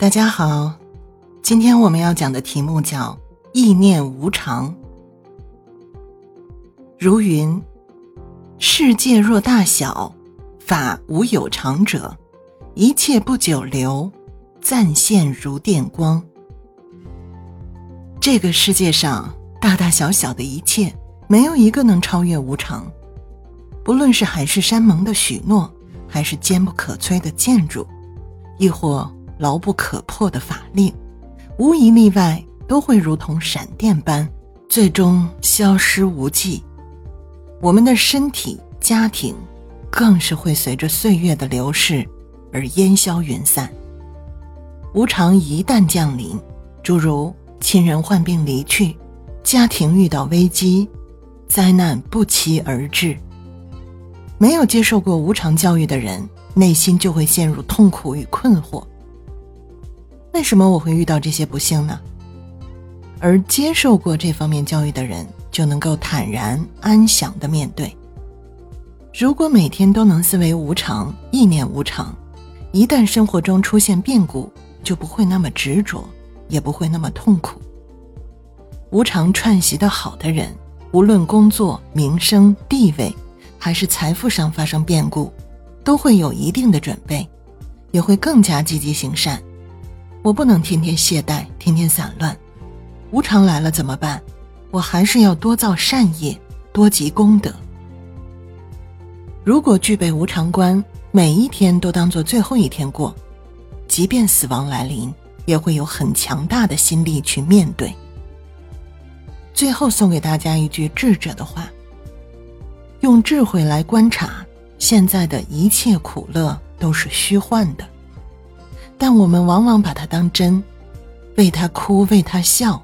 大家好，今天我们要讲的题目叫“意念无常”。如云：“世界若大小，法无有常者，一切不久留，暂现如电光。”这个世界上大大小小的一切，没有一个能超越无常。不论是海誓山盟的许诺，还是坚不可摧的建筑，亦或……牢不可破的法令，无一例外都会如同闪电般，最终消失无迹。我们的身体、家庭，更是会随着岁月的流逝而烟消云散。无常一旦降临，诸如亲人患病离去、家庭遇到危机、灾难不期而至，没有接受过无常教育的人，内心就会陷入痛苦与困惑。为什么我会遇到这些不幸呢？而接受过这方面教育的人就能够坦然安详的面对。如果每天都能思维无常、意念无常，一旦生活中出现变故，就不会那么执着，也不会那么痛苦。无常串习的好的人，无论工作、名声、地位，还是财富上发生变故，都会有一定的准备，也会更加积极行善。我不能天天懈怠，天天散乱。无常来了怎么办？我还是要多造善业，多积功德。如果具备无常观，每一天都当做最后一天过，即便死亡来临，也会有很强大的心力去面对。最后送给大家一句智者的话：用智慧来观察，现在的一切苦乐都是虚幻的。但我们往往把它当真，为他哭，为他笑，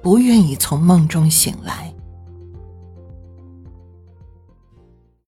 不愿意从梦中醒来。